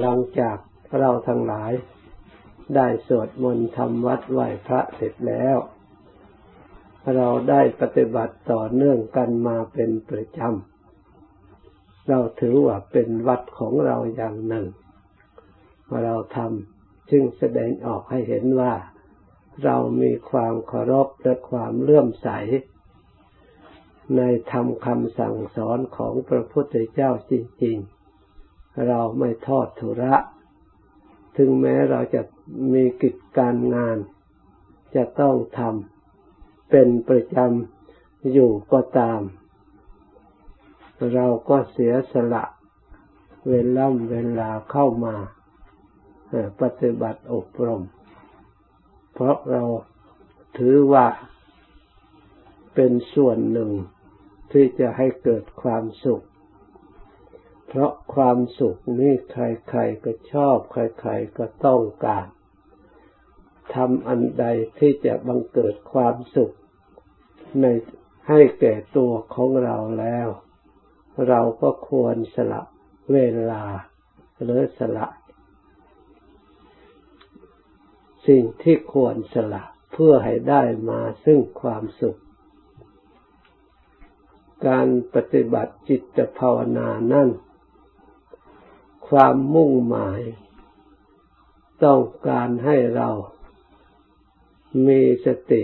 หลังจากเราทั้งหลาย ได้สวดมนต์ทำวัดไหว้พระเสร็จแล้ว เราได้ปฏิบัติต่อเนื่องกันมาเป็นประจำ เราถือว่าเป็นวัดของเราอย่างหนึ่งเราทำจึงแสดงออกให้เห็นว่า เรามีความเคารพและความเลื่อมใส ในธรรมคำสั่งสอนของพระพุทธเจ้าจริงๆ เราไม่ทอดทุระ ถึงแม้เราจะมีกิจการงาน จะต้องทำเป็นประจำอยู่ก็ตาม เราก็เสียสละเวลาเวลาเข้ามาปฏิบัติอบรม เพราะเราถือว่าเป็นส่วนหนึ่งที่จะให้เกิดความสุข เพราะความสุขนี่ใครๆก็ชอบ ใครๆก็ต้องการทำอันใดที่จะบังเกิดความสุข ในให้แก่ตัวของเราแล้ว เราก็ควรสละเวลาหรือสละ สิ่งที่ควรสละเพื่อให้ได้มาซึ่งความสุข การปฏิบัติจิตภาวนานั่น ความมุ่งหมาย ต้องการให้เรามีสติ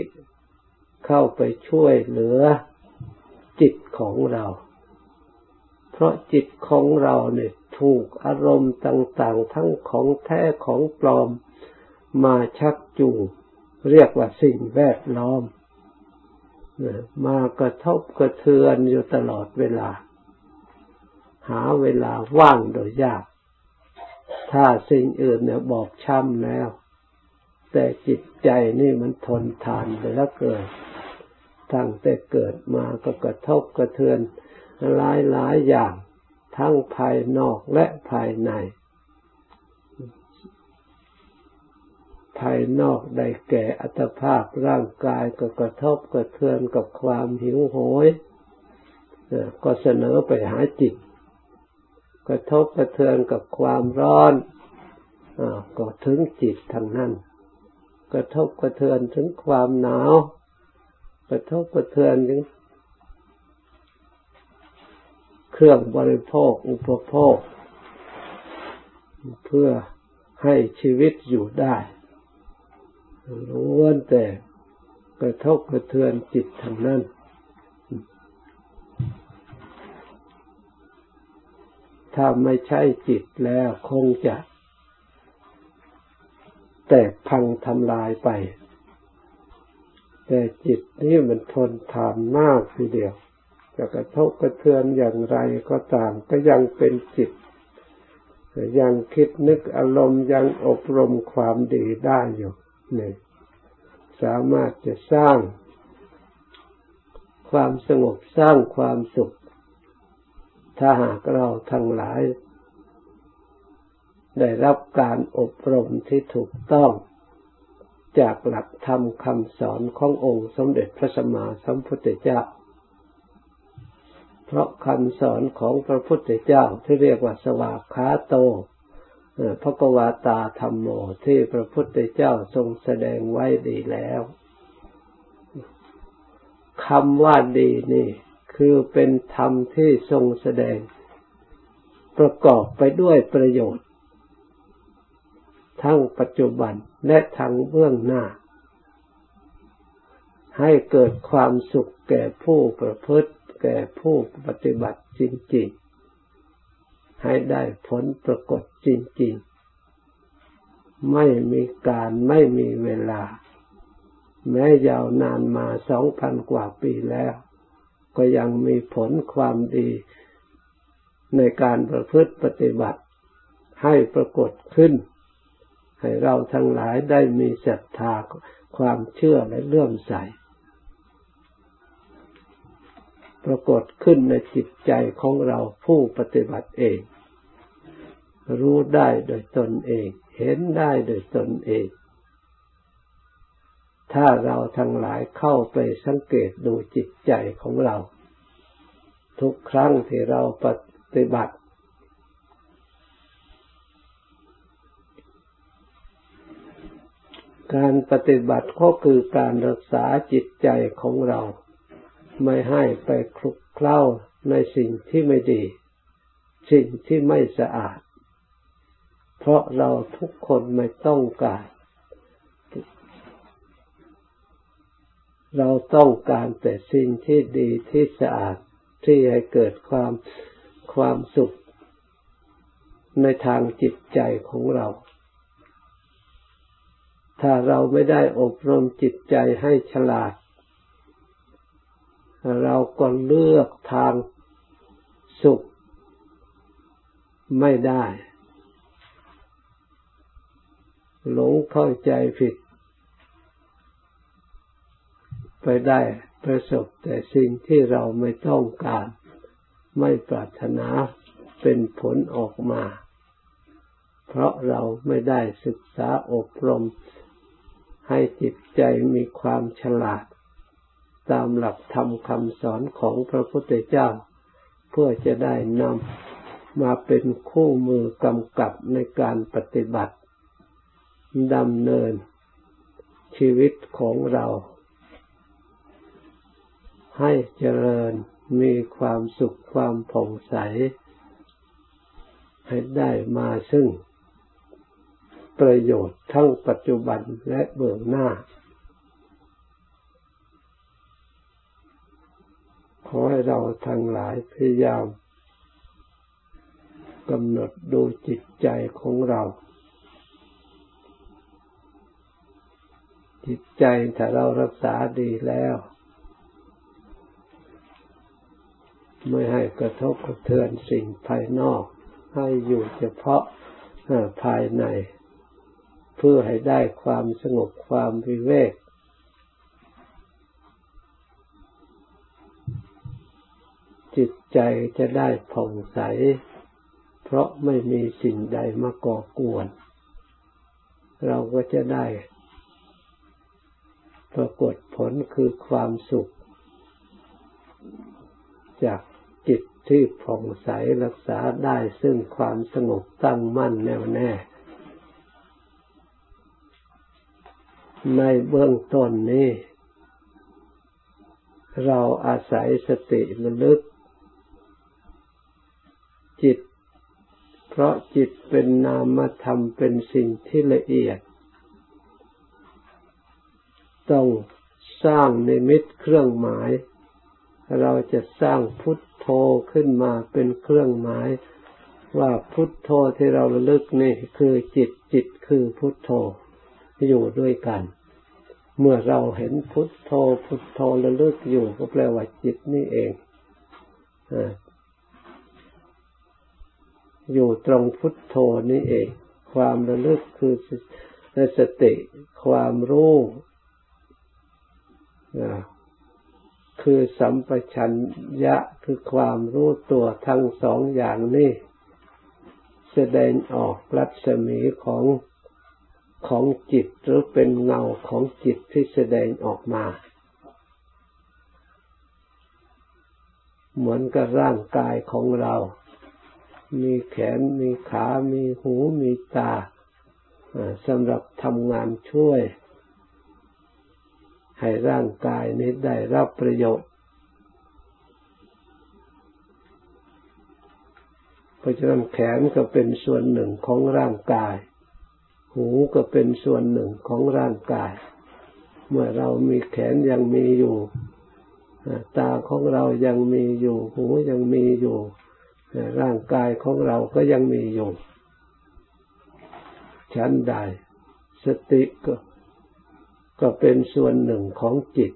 เข้าไปช่วยเหลือจิตของเรา เพราะจิตของเราเนี่ยถูกอารมณ์ต่าง ๆ ทั้งของแท้ของปลอมมาชักจูงเรียกว่าสิ่งแวดล้อมมากระทบกระเทือนอยู่ตลอดเวลา หาเวลาว่างโดยยาก ถ้าสิ่งอื่นเนี่ยบอกช้ำแล้ว แต่จิตใจนี่มันทนทานไปแล้วเกิดตั้งแต่เกิดมาก็กระทบกระเทือนหลายหลายอย่าง ทั้งภายนอกและภายใน ภายนอกได้แก่อัตภาพร่างกายก็กระทบกระเทือนกับความหิวโหยก็เสนอไปหาจิต กระทบกระเทือนกับความร้อนอก็ถึงจิตทางนั้น กระทบกระเทือนถึงความหนาว กระทบกระเทือนถึงเครื่องบริโภคอุปโภค เพื่อให้ชีวิตอยู่ได้ล้วนแต่กระทบกระเทือนจิตทางนั้น ถ้าไม่ใช่จิตแล้วคงจะ แตกพังทำลายไป แต่จิตนี่มันทนทานมากทีเดียว จะกระทบกระเทือนอย่างไรก็ตามก็ยังเป็นจิตยังคิดนึกอารมณ์ยังอบรมความดีได้อยู่นี่สามารถจะสร้างความสงบสร้างความสุข ถ้าหากเราทั้งหลาย ได้รับการอบรมที่ถูกต้องจากหลักธรรมคำสอนขององค์สมเด็จพระสัมมาสัมพุทธเจ้า เพราะคำสอนของพระพุทธเจ้าที่เรียกว่าสวากขาโตพระกวาตาธรรมโมที่พระพุทธเจ้าทรงแสดงไว้ดีแล้วคำว่าดีนี่ คือเป็นธรรมที่ทรงแสดง ประกอบไปด้วยประโยชน์ ทั้งปัจจุบันและทั้งเบื้องหน้า ให้เกิดความสุขแก่ผู้ประพฤติ แก่ผู้ปฏิบัติจริง ๆ ให้ได้ผลปรากฏจริง ๆ ไม่มีการไม่มีเวลา แม้ยาวนานมาสองพันกว่าปีแล้ว ก็ยังมีผลความดีในการประพฤติปฏิบัติให้ปรากฏขึ้น ให้เราทั้งหลายได้มีศรัทธาความเชื่อและเลื่อมใส ปรากฏขึ้นในจิตใจของเราผู้ปฏิบัติเอง รู้ได้โดยตนเอง เห็นได้โดยตนเอง ถ้าเราทั้งหลายเข้าไปสังเกตดูจิตใจของเรา ทุกครั้งที่เราปฏิบัติ การปฏิบัติก็คือการรักษาจิตใจของเรา ไม่ให้ไปคลุกเคล้าในสิ่งที่ไม่ดี สิ่งที่ไม่สะอาด เพราะเราทุกคนไม่ต้องการ เราต้องการแต่สิ่งที่ดีที่สะอาดที่ให้เกิดความความสุขในทางจิตใจของเรา ถ้าเราไม่ได้อบรมจิตใจให้ฉลาด เราก็เลือกทางสุขไม่ได้ หลงเข้าใจผิด ไปได้ประสบแต่สิ่งที่เราไม่ต้องการ ไม่ปรารถนาเป็นผลออกมา เพราะเราไม่ได้ศึกษาอบรม ให้จิตใจมีความฉลาด ตามหลักธรรมคำสอนของพระพุทธเจ้า เพื่อจะได้นำมาเป็นคู่มือกำกับในการปฏิบัติดำเนินชีวิตของเรา ให้เจริญมีความสุขความผ่องใส ให้ได้มาซึ่ง ประโยชน์ทั้งปัจจุบันและเบื้องหน้า ขอให้เราทั้งหลายพยายามกำหนดดูจิตใจของเรา จิตใจถ้าเรารักษาดีแล้ว ไม่ให้กระทบกระเทือนสิ่งภายนอก ให้อยู่เฉพาะภายใน เพื่อให้ได้ความสงบความวิเวกจิตใจจะได้ผ่องใส เพราะไม่มีสิ่งใดมาก่อกวน เราก็จะได้ ปรากฏผลคือความสุข จาก จิตที่ผ่องใสรักษาได้ซึ่งความสงบตั้งมั่นแน่วแน่ ในเบื้องต้นนี้ เราอาศัยสติระลึก จิต เพราะจิตเป็นนามธรรมเป็นสิ่งที่ละเอียด ต้องสร้างในมิตเครื่องหมาย เราจะสร้างพุทธ ขึ้นมาเป็นเครื่องหมาย ว่าพุทโธที่เราระลึกนี่คือจิตจิตคือพุทโธอยู่ด้วยกัน เมื่อเราเห็นพุทโธพุทโธระลึกอยู่ก็แปลว่าจิตนี่เองอยู่ตรงพุทโธนี่เอง ความระลึกคือสติความรู้ คือสัมปชัญญะคือความรู้ตัวทั้งสองอย่างนี้แสดงออกรัศมีของของจิตหรือเป็นเงาของจิตที่แสดงออกมา เหมือนกับร่างกายของเรา มีแขนมีขา มีหู มีตาสำหรับทำงานช่วย ให้ร่างกายนี้ได้รับประโยชน์ เพราะฉะนั้นแขนก็เป็นส่วนหนึ่งของร่างกาย หูก็เป็นส่วนหนึ่งของร่างกาย เมื่อเรามีแขนยังมีอยู่ ตาของเรายังมีอยู่ หูยังมีอยู่ ร่างกายของเราก็ยังมีอยู่ชั้นใดสติก็ ก็เป็นส่วนหนึ่งของจิต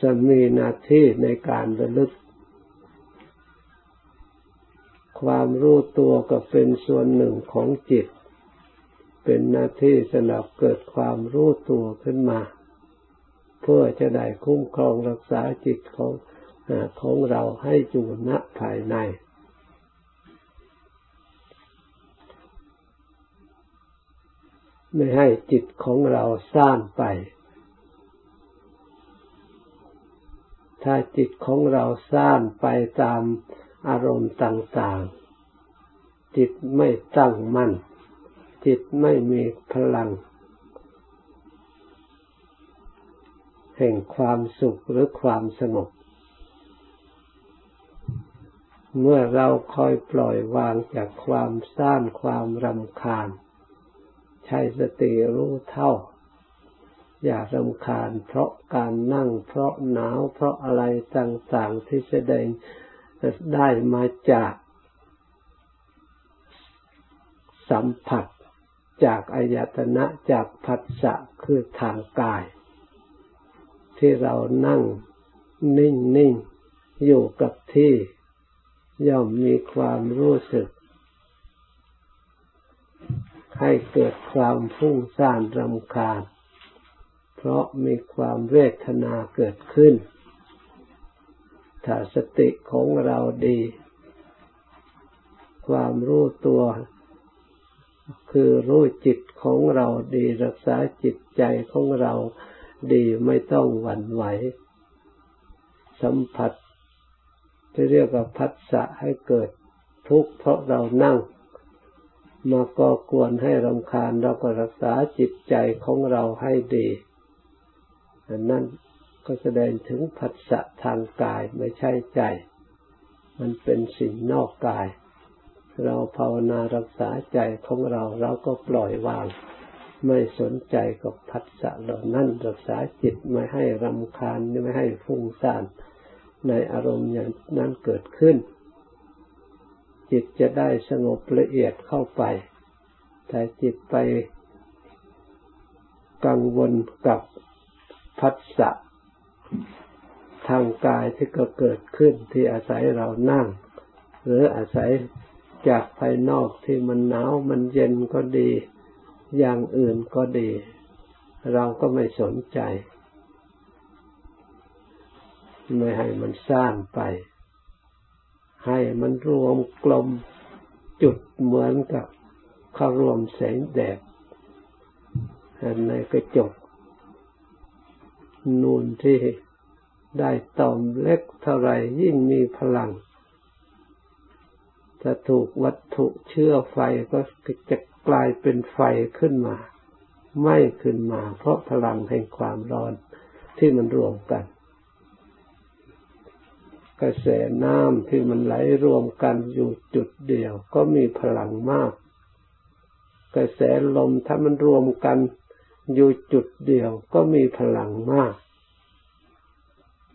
จะมีหน้าที่ในการระลึก ความรู้ตัวก็เป็นส่วนหนึ่งของจิต เป็นหน้าที่สำหรับเกิดความรู้ตัวขึ้นมา เพื่อจะได้คุ้มครองรักษาจิตของของเราให้อยู่ณภายใน ไม่ให้จิตของเราสร้างไป ถ้าจิตของเราสร้างไปตามอารมณ์ต่างๆ จิตไม่ตั้งมั่น จิจิตไม่มีพลัง แห่งความสุขหรือความสงบ เมื่อเราคอยปล่อยวางจากความซ่านความรำคาญ ใช้สติรู้เท่า อย่ารำคาญเพราะการนั่งเพราะหนาวเพราะอะไรต่างๆที่แสดงได้มาจากสัมผัสจากอายตนะจากผัสสะคือทางกาย ที่เรานั่งนิ่งนิ่งอยู่กับที่ ย่อมมีความรู้สึก ให้เกิดความฟุ้งซ่านรำคาญ เพราะมีความเวทนาเกิดขึ้น ถ้าสติของเราดี ความรู้ตัว คือรู้จิตของเราดีรักษาจิตใจของเราดีไม่ต้องหวั่นไหว สัมผัสที่เรียกว่าพัสสะให้เกิดทุกข์เพราะเรานั่ง มาก็ควรให้รำคาญเราก็รักษาจิตใจของเราให้ดี อันนั้นก็แสดงถึงผัสสะทางกายไม่ใช่ใจ มันเป็นสิ่งนอกกาย เราภาวนารักษาใจของเราเราก็ปล่อยวาง ไม่สนใจกับพัสสะเหล่านั้นรักษาจิตไม่ให้รำคาญไม่ให้ฟุ้งซ่านในอารมณ์อย่างนั้นเกิดขึ้น จิตจะได้สงบละเอียดเข้าไป แต่จิตไปกังวลกับพัสสะทางกายที่ก็เกิดขึ้นที่อาศัยเรานั่ง หรืออาศัยจากภายนอกที่มันหนาวมันเย็นก็ดี อย่างอื่นก็ดี เราก็ไม่สนใจ ไม่ให้มันซ่านไป ให้มันรวมกลมจุดเหมือนกับเขารวมแสงแดดในกระจกนูนที่ได้ตอมเล็กเท่าไรยิ่งมีพลัง ถ้าถูกวัตถุเชื่อไฟก็จะกลายเป็นไฟขึ้นมา ไม่ขึ้นมา เพราะพลังแห่งความร้อนที่มันรวมกัน กระแสน้ำที่มันไหลรวมกันอยู่จุดเดียว ก็มีพลังมาก กระแสลมถ้ามันรวมกันอยู่จุดเดียว ก็มีพลังมาก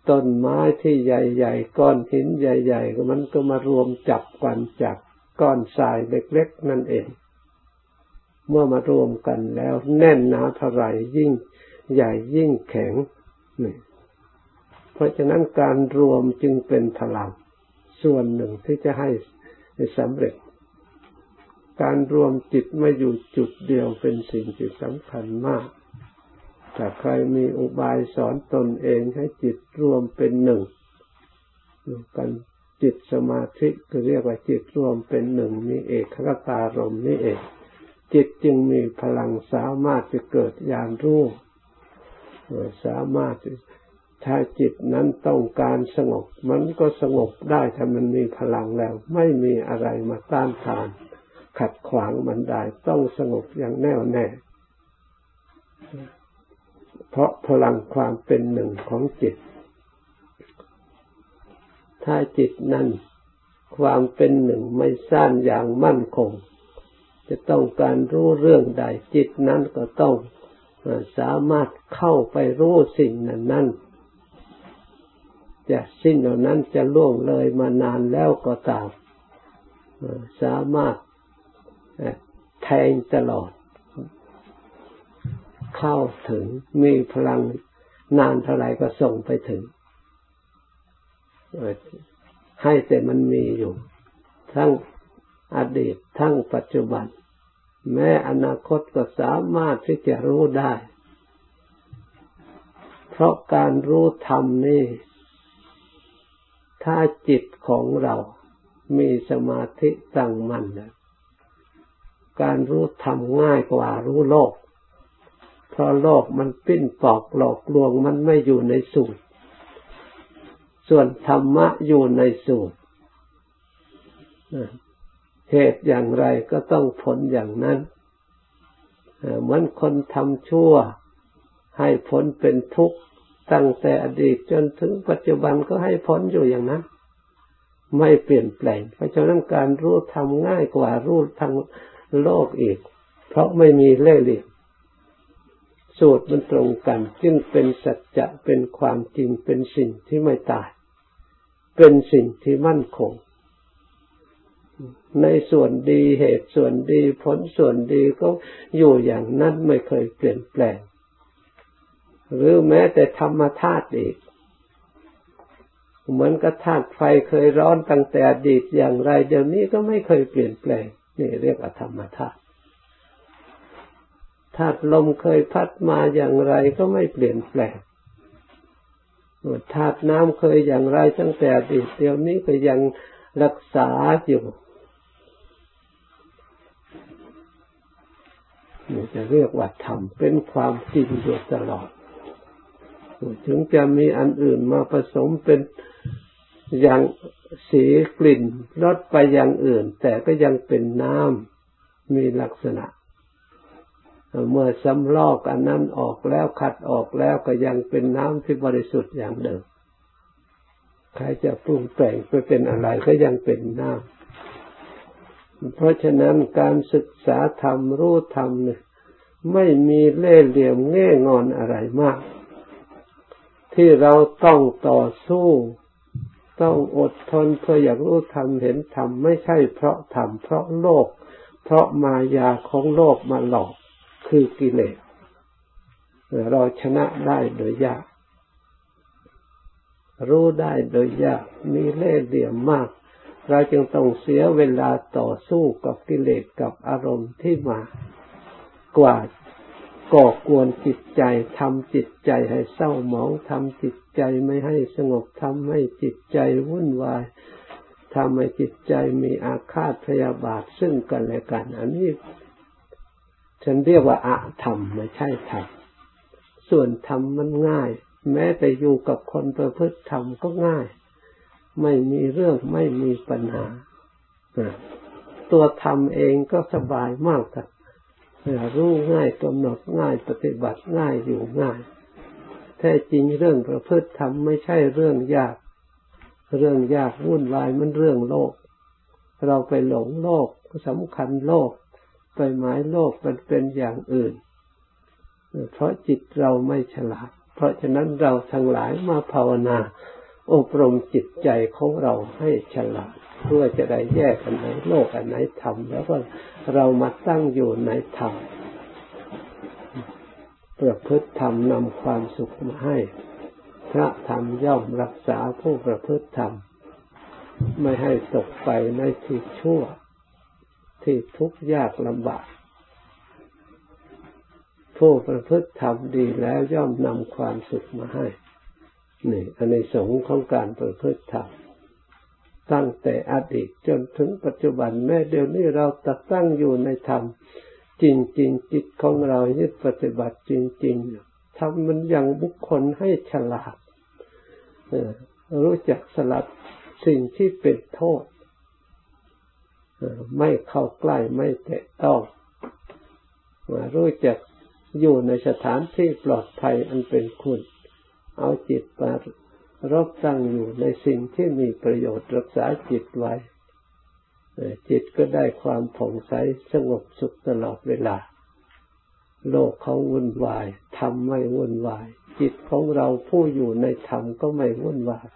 ต้นไม้ที่ใหญ่ๆก้อนหินใหญ่ ๆ ก็มันก็มารวมจับกันจากก้อนทรายเล็กๆนั่นเอง เมื่อมารวมกันแล้ว แน่นหนาเท่าไรยิ่งใหญ่ยิ่งแข็งนี่ เพราะฉะนั้นการรวมจึงเป็นพลังส่วนหนึ่งที่จะให้สำเร็จ การรวมจิตไม่อยู่จุดเดียวเป็นสิ่งที่สำคัญมาก ถ้าใครมีอุบายสอนตนเองให้จิตรวมเป็นหนึ่งกันจิตสมาธิก็เรียกว่าจิตรวมเป็นหนึ่งนี่เอกขตารมนี่เอง จิตจึงมีพลังสามารถจะเกิดญาณรู้สามารถ ถ้าจิตนั้นต้องการสงบ มันก็สงบได้ถ้ามันมีพลังแล้ว ไม่มีอะไรมาต้านทาน ขัดขวางมันได้ต้องสงบอย่างแน่วแน่ เพราะพลังความเป็นหนึ่งของจิต ถ้าจิตนั้นความเป็นหนึ่งไม่สร้างอย่างมั่นคง จะต้องการรู้เรื่องใดจิตนั้นก็ต้องสามารถเข้าไปรู้สิ่งนั้นนั้น จะสิ่งเหล่านั้นจะล่วงเลยมานานแล้วก็ตามสามารถแทงตลอด เข้าถึงมีพลังนานเท่าไหร่ก็ส่งไปถึง ให้แต่มันมีอยู่ ทั้งอดีตทั้งปัจจุบัน แม้อนาคตก็สามารถที่จะรู้ได้ เพราะการรู้ธรรมนี่ ถ้าจิตของเรามีสมาธิตั้งมั่นการรู้ธรรมง่ายกว่ารู้โลก เพราะโลกมันปิ้นปอกหลอกลวงมันไม่อยู่ในสูตร ส่วนธรรมะอยู่ในสูตรเหตุอย่างไรก็ต้องผลอย่างนั้น เหมือนคนทำชั่ว ให้ผลเป็นทุกข์ ตั้งแต่อดีตจนถึงปัจจุบันก็ให้ผลอยู่อย่างนั้น ไม่เปลี่ยนแปลง เพราะฉะนั้นการรู้ทำง่ายกว่ารู้ทางโลกอีก เพราะไม่มีเล่ห์เหลี่ยมสูตรมันตรงกัน จึงเป็นสัจจะเป็นความจริงเป็นสิ่งที่ไม่ตาย เป็นสิ่งที่มั่นคง ในส่วนดีเหตุส่วนดี ผลส่วนดีก็อยู่อย่างนั้นไม่เคยเปลี่ยนแปลง หรือแม้แต่ธรรมธาตุอีก เหมือนกับธาตุไฟเคยร้อนตั้งแต่อดีตอย่างไร เดี๋ยวนี้ก็ไม่เคยเปลี่ยนแปลงนี่เรียกว่าธรรมธาตุธาตุลมเคยพัดมาอย่างไรก็ไม่เปลี่ยนแปลงธาตุน้ำเคยอย่างไรตั้งแต่อดีตเดี๋ยวนี้ก็ยังรักษาอยู่นี่จะเรียกว่าธรรมเป็นความจริงอยู่ตลอด ถึงจะมีอันอื่นมาผสมเป็นอย่างสีกลิ่นลดไปอย่างอื่น แต่ก็ยังเป็นน้ำมีลักษณะ เมื่อสำลอกอันนั้นออกแล้วขัดออกแล้วก็ยังเป็นน้ำที่บริสุทธิ์อย่างเดิมใครจะปรุงแต่งไปเป็นอะไรก็ยังเป็นน้ำเพราะฉะนั้นการศึกษาธรรมรู้ธรรมเนี่ยไม่มีเล่ห์เหลี่ยมแง่งอนอะไรมาก ที่เราต้องต่อสู้ ต้องอดทนเพื่ออยากรู้ธรรมเห็นธรรมไม่ใช่เพราะธรรมเพราะโลก เพราะมายาของโลกมาหลอกคือกิเลสเราชนะได้โดยยาก รู้ได้โดยยากมีเล่ห์เหลี่ยมมาก เราจึงต้องเสียเวลาต่อสู้กับกิเลสกับอารมณ์ที่มากว่า ก่อกวนจิตใจทำจิตใจให้เศร้าหมองทำจิตใจไม่ให้สงบทำให้จิตใจวุ่นวายทำให้จิตใจมีอาฆาตพยาบาทซึ่งกันและกัน อันนี้ฉันเรียกว่าอะธรรมไม่ใช่ธรรมส่วนธรรมมันง่าย แม้แต่อยู่กับคนประพฤติธรรมก็ง่าย ไม่มีเรื่องไม่มีปัญหาตัวธรรมเองก็สบายมากครับ รู้ง่ายกำหนดง่ายปฏิบัติง่ายอยู่ง่าย แท้จริงเรื่องประพฤติธรรมไม่ใช่เรื่องยาก เรื่องยากวุ่นวายมันเรื่องโลก เราไปหลงโลกสำคัญโลก ไปหมายโลกมันเป็นอย่างอื่น เพราะจิตเราไม่ฉลาด เพราะฉะนั้นเราทั้งหลายมาภาวนา อบรมจิตใจของเราให้ฉลาด เพื่อจะได้แยกอันไหนโลกอันไหนธรรมแล้วก็เรามาตั้งอยู่ในธรรมประพฤติธรรมนำความสุขมาให้ พระธรรมย่อมรักษาผู้ประพฤติธรรม ไม่ให้ตกไปในที่ชั่ว ที่ทุกข์ยากลำบากผู้ประพฤติธรรมดีแล้วย่อมนำความสุขมาให้ นี่อันในสงของการประพฤติธรรม ตั้งแต่อดีตจนถึงปัจจุบันแม้เดี๋ยวนี้เราตัดตั้งอยู่ในธรรม จริง ๆ จิตของเรายึดปฏิบัติจริงๆทำมันยังบุคคลให้ฉลาดรู้จักสลัดสิ่งที่เป็นโทษไม่เข้าใกล้ไม่แตะต้องรู้จักอยู่ในสถานที่ปลอดภัยอันเป็นคุณ เอาจิตมา รบตั้งอยู่ในสิ่งที่มีประโยชน์รักษาจิตไว้ จิตก็ได้ความผ่องใสสงบสุขตลอดเวลา โลกเขาวุ่นวายธรรมไม่วุ่นวาย จิตของเราผู้อยู่ในธรรมก็ไม่วุ่นวาย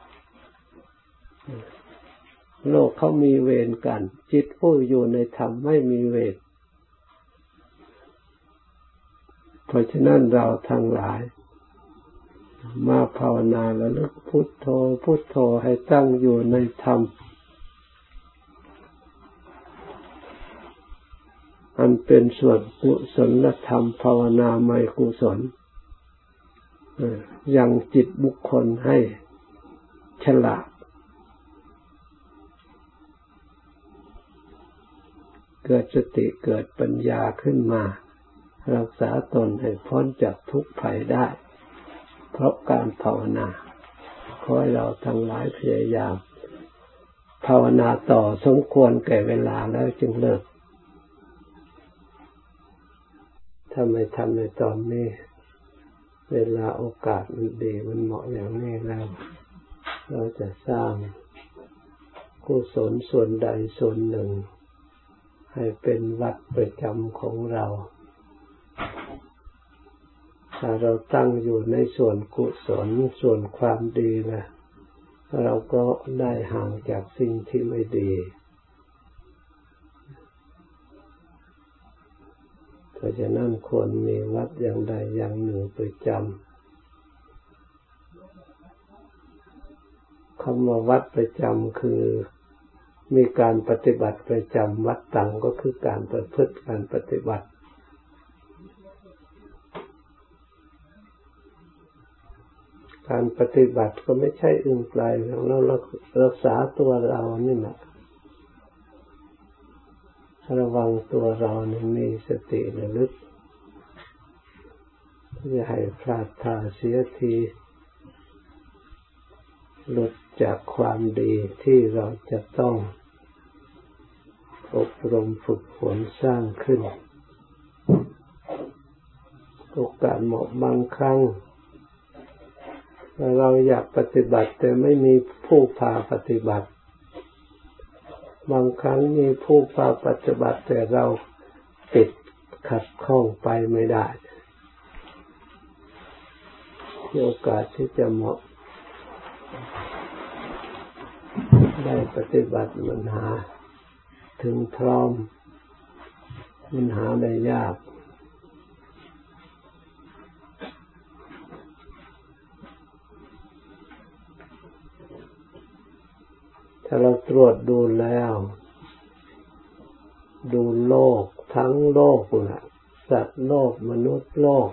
โลกเขามีเวรกัน จิตผู้อยู่ในธรรมไม่มีเวรเพราะฉะนั้นเราทั้งหลาย มาภาวนาแล้วลึกพุทโธพุทโธให้ตั้งอยู่ในธรรม อันเป็นส่วนกุศลธรรม ภาวนาไม่กุศลยังจิตบุคคลให้ฉลาด เกิดสติเกิดปัญญาขึ้นมา รักษาตนให้พ้นจากทุกข์ภัยได้ เพราะการภาวนาขอให้เราทั้งหลายพยายาม ภาวนาต่อสมควรแก่เวลาแล้วจึงเลิกถถ้าไม่ทำในตอนนี้ เวลาโอกาสมันดีมันเหมาะอย่างนี้แล้ว เราจะสร้างกุศลส่วนใดส่วนหนึ่ง ให้เป็นวัดประจำของเรา ถ้าเราตั้งอยู่ในส่วนกุศลส่วนความดีนะเราก็ได้ห่างจากสิ่งที่ไม่ดีเพราะฉะนั้นควรมีวัดอย่างใดอย่างหนึ่งประจำคำว่าวัดประจำคือมีการปฏิบัติประจำวัดตังก็คือการประพฤติการปฏิบัติ การปฏิบัติก็ไม่ใช่อื่นไกลเรารักษาตัวเรานี่แหละระวังตัวเรานี่มีสติระลึกอย่าให้พลาดท่าเสียทีหลุดจากความดีที่เราจะต้องอบรมฝึกฝนสร้างขึ้นโอกาสเหมาะบางครั้ง เราอยากปฏิบัติ แต่ไม่มีผู้พาปฏิบัติ บางครั้งมีผู้ปปฏิบัติ แต่เราติดขัดข้องไปไม่ได้โอกาสที่จะเหมาะ ได้ปฏิบัติมันหา ถึงพร้อมมันหาได้ยาก เราตรวจดูแล้ว ดูโลกทั้งโลกนะสัตว์โลกมนุษย์โลก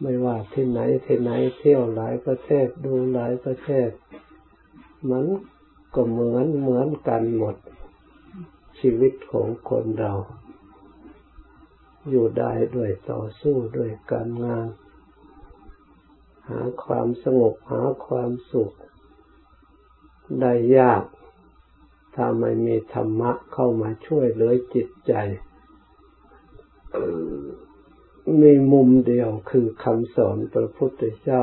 ไม่ว่าที่ไหนที่ไหนเที่ยวหลายประเทศดูหลายประเทศ มันก็เหมือนเหมือนกันหมด ชีวิตของคนเรา อยู่ได้ด้วยต่อสู้ด้วยการงาน หาความสงบหาความสุข ได้ยาก ถ้าไม่มีธรรมะเข้ามาช่วยเหลือจิตใจ มีมุมเดียวคือคำสอนพระพุทธเจ้า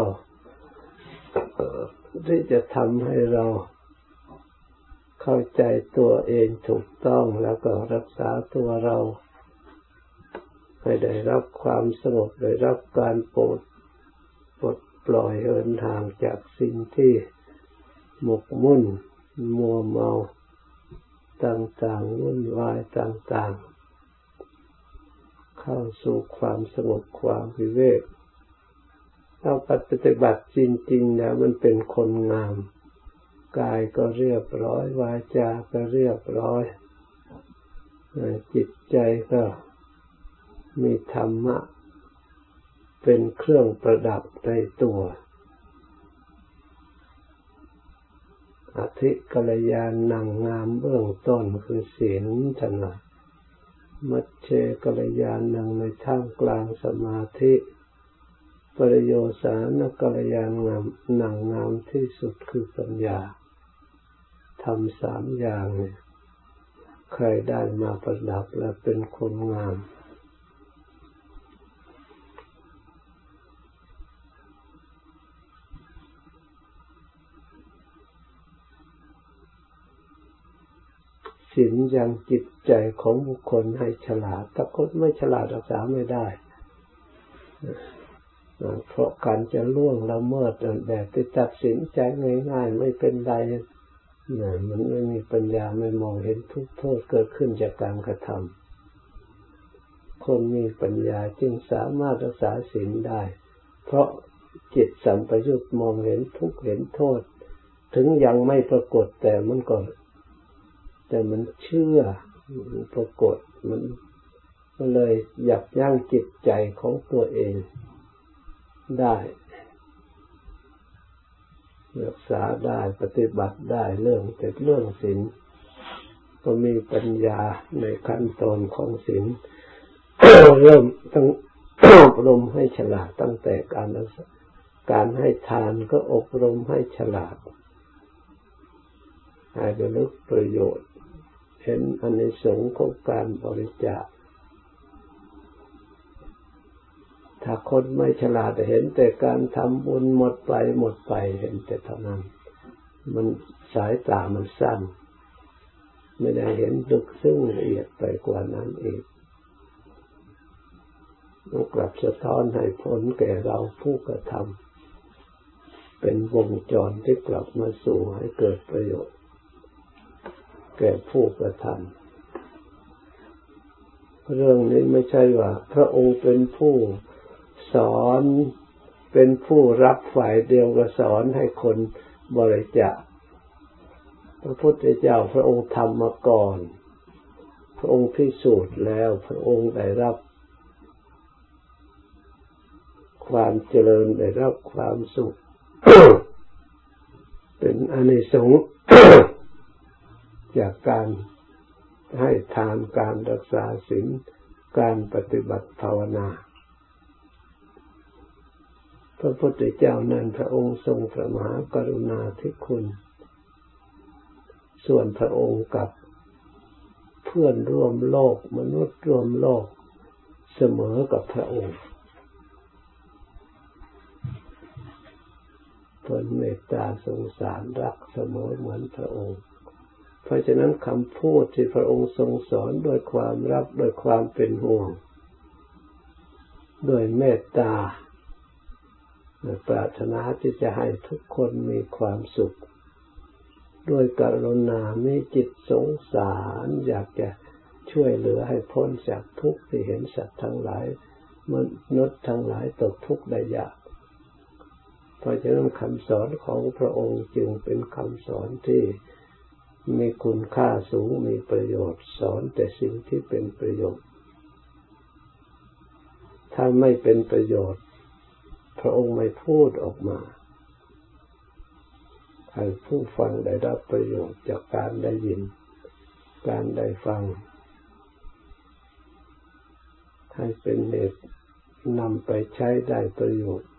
ที่จะทำให้เราเข้าใจตัวเองถูกต้องแล้วก็รักษาตัวเราให้ได้รับความสงบได้รับการโปรดปลดปล่อยเอินทางจากสิ่งที่ หมกมุ่นมัวเมาต่างๆวุ่นวายต่างๆ เข้าสู่ความสงบความวิเวกเอาปฏิบัติจริงๆแล้วมันเป็นคนงาม กายก็เรียบร้อยวาจาก็เรียบร้อยจิตใจก็มีธรรมะ เป็นเครื่องประดับในตัว อธิกัลยาณนังงามเบื้องต้นคือศีลธนะมัชเชกัลยาณนังในท่ามกลางสมาธิปริโยสานกัลยาณงามนังงามที่สุดคือปัญญาทำสามอย่างเนี่ยใครได้มาประดับและเป็นคนงาม ศีลยังจิตใจของบุคคลให้ฉลาดถ้าคนไม่ฉลาดรักษาไม่ได้ เพราะการจะล่วงละเมิดแบบที่ตัดสินใจง่ายๆไม่เป็นไรนี่มันไม่มีปัญญาไม่มองเห็นทุกโทษเกิดขึ้นจากการกระทำคนมีปัญญาจึงสามารถรักษาศีลได้ เพราะจิตสัมปยุตมองเห็นทุกเห็นโทษ ถึงยังไม่ปรากฏแต่มันก็ แต่มันเชื่อมันปรากฏมันก็เลยหยับยั้งจิตใจของตัวเองได้ รักษาได้ปฏิบัติได้เรื่องแต่เรื่องศีลก็มีปัญญาในขั้นตอนของศีลเริ่มต้องอบรมให้ฉลาดตั้งแต่การการให้ทานก็อบรมให้ฉลาดให้ระลึกประโยชน์ เห็นอันในสงของการบริจาค ถ้าคนไม่ฉลาดเห็นแต่การทำบุญหมดไปหมดไปเห็นแต่เท่านั้น มันสายตามันสั้น ไม่ได้เห็นลึกซึ้งละเอียดไปกว่านั้นอีกต้องกลับสะท้อนให้ผลแก่เราผู้กระทำเป็นวงจรที่กลับมาสู่ให้เกิดประโยชน์ แก่ผู้กระทำเรื่องนี้ไม่ใช่ว่า พระองค์เป็นผู้สอนเป็นผู้รับฝ่ายเดียวก็สอนให้คนบริจาคพระพุทธเจ้าพระองค์ทำมาก่อน พระองค์พิสูจน์แล้ว พระองค์ได้รับ ความเจริญได้รับความสุข เป็นอเนิสงส์ จากการให้ทานการรักษาศีลการปฏิบัติภาวนา พระพุทธเจ้านั้นพระองค์ทรงพระมหากรุณาธิคุณ ส่วนพระองค์กับเพื่อนร่วมโลกมนุษย์ร่วมโลกเสมอกับพระองค์ทนเมตตาสงสารรักเสมอเหมือนพระองค์ เพราะฉะนั้นคำพูดที่พระองค์ทรงสอนโดยความรักโดยความเป็นห่วงโดยเมตตาปรารถนาที่จะให้ทุกคนมีความสุข ด้วยกรุณามีจิตสงสาร อยากจะช่วยเหลือให้พ้นจากทุกข์ที่เห็นสัตว์ทั้งหลายมนุษย์ทั้งหลายตกทุกข์ได้ยาก เพราะฉะนั้นคำสอนของพระองค์จึงเป็นคำสอนที่ มีคุณค่าสูงมีประโยชน์ สอนแต่สิ่งที่เป็นประโยชน์ ถ้าไม่เป็นประโยชน์ พระองค์ไม่พูดออกมา ให้ผู้ฟังได้รับประโยชน์จากการได้ยิน การได้ฟัง ให้เป็นเหตุนำไปใช้ได้ประโยชน์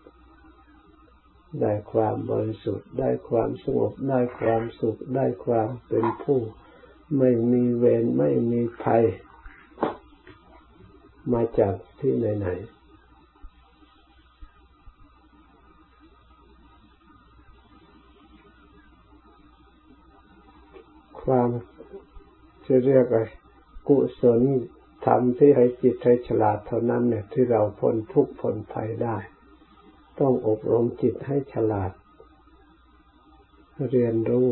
ได้ความบริสุทธิ์ ได้ความสงบ ได้ความสุข ได้ความเป็นผู้ ไม่มีเวรไม่มีภัย มาจากที่ไหนๆความจะเรียกอะไรกุศลธรรมที่ให้จิตให้ฉลาดเท่านั้นเนี่ยที่เราพ้นทุกข์พ้นภัยได้ ต้องอบรมจิตให้ฉลาด เรียนรู้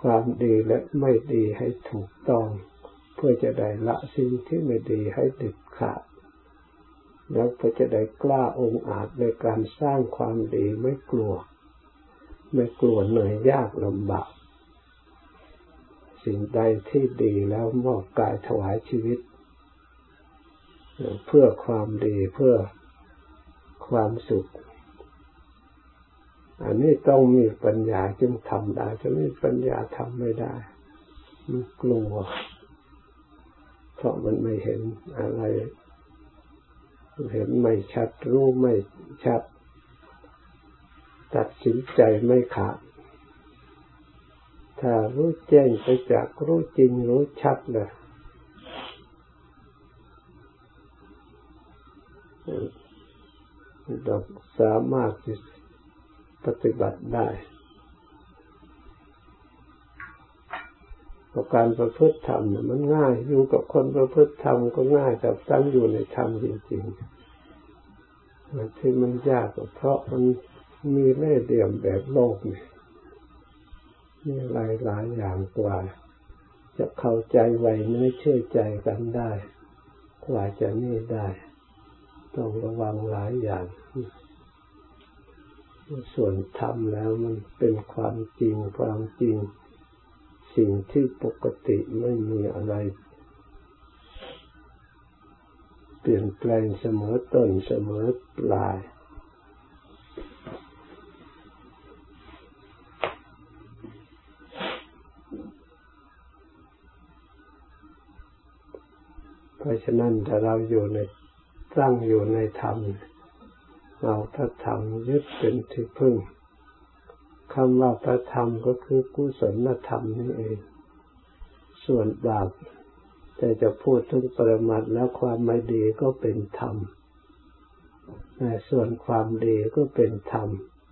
ความดีและไม่ดีให้ถูกต้อง เพื่อจะได้ละสิ่งที่ไม่ดีให้เด็ดขาดแล้วเพื่อจะได้กล้าองอาจในการสร้างความดีไม่กลัว ไม่กลัวเหนื่อยยากลำบาก สิ่งใดที่ดีแล้วมอบกายถวายชีวิต เพื่อความดีเพื่อ ความสุข อันนี้ต้องมีปัญญาจึงทำได้จะไม่มีปัญญาทำไม่ได้มันกลัว เพราะมันไม่เห็นอะไร เห็นไม่ชัดรู้ไม่ชัด ตัดสินใจไม่ขาดถ้ารู้แจ้งไปจากรู้จริงรู้ชัดเลย เราสามารถปฏิบัติได้กับการประพฤติธรรมเนี่ยมันง่ายอยู่กับคนประพฤติธรรมก็ง่ายแต่ตั้งอยู่ในธรรมจริงๆที่มันยากก็เพราะมันมีเล่ห์เหลี่ยมแบบโลกนี่มีหลายหลายอย่างกว่า จะเข้าใจไวเนื้อเชื่อใจกันได้ กว่าจะนี่ได้ ต้องระวังหลายอย่าง ส่วนทำแล้วมันเป็นความจริงความจริง สิ่งที่ปกติไม่มีอะไร เปลี่ยนแปลงเสมอต้นเสมอปลายเพราะฉะนั้นถ้าเราอยู่ใน ตั้งอยู่ในธรรม เราพระธรรมยึดเป็นที่พึ่งคำว่าพระธรรมก็คือกุศลธรรมนี่เอง ส่วนบาปแต่จะพูดถึงประมาทแล้วความไม่ดีก็เป็นธรรม ส่วนความดีก็เป็นธรรม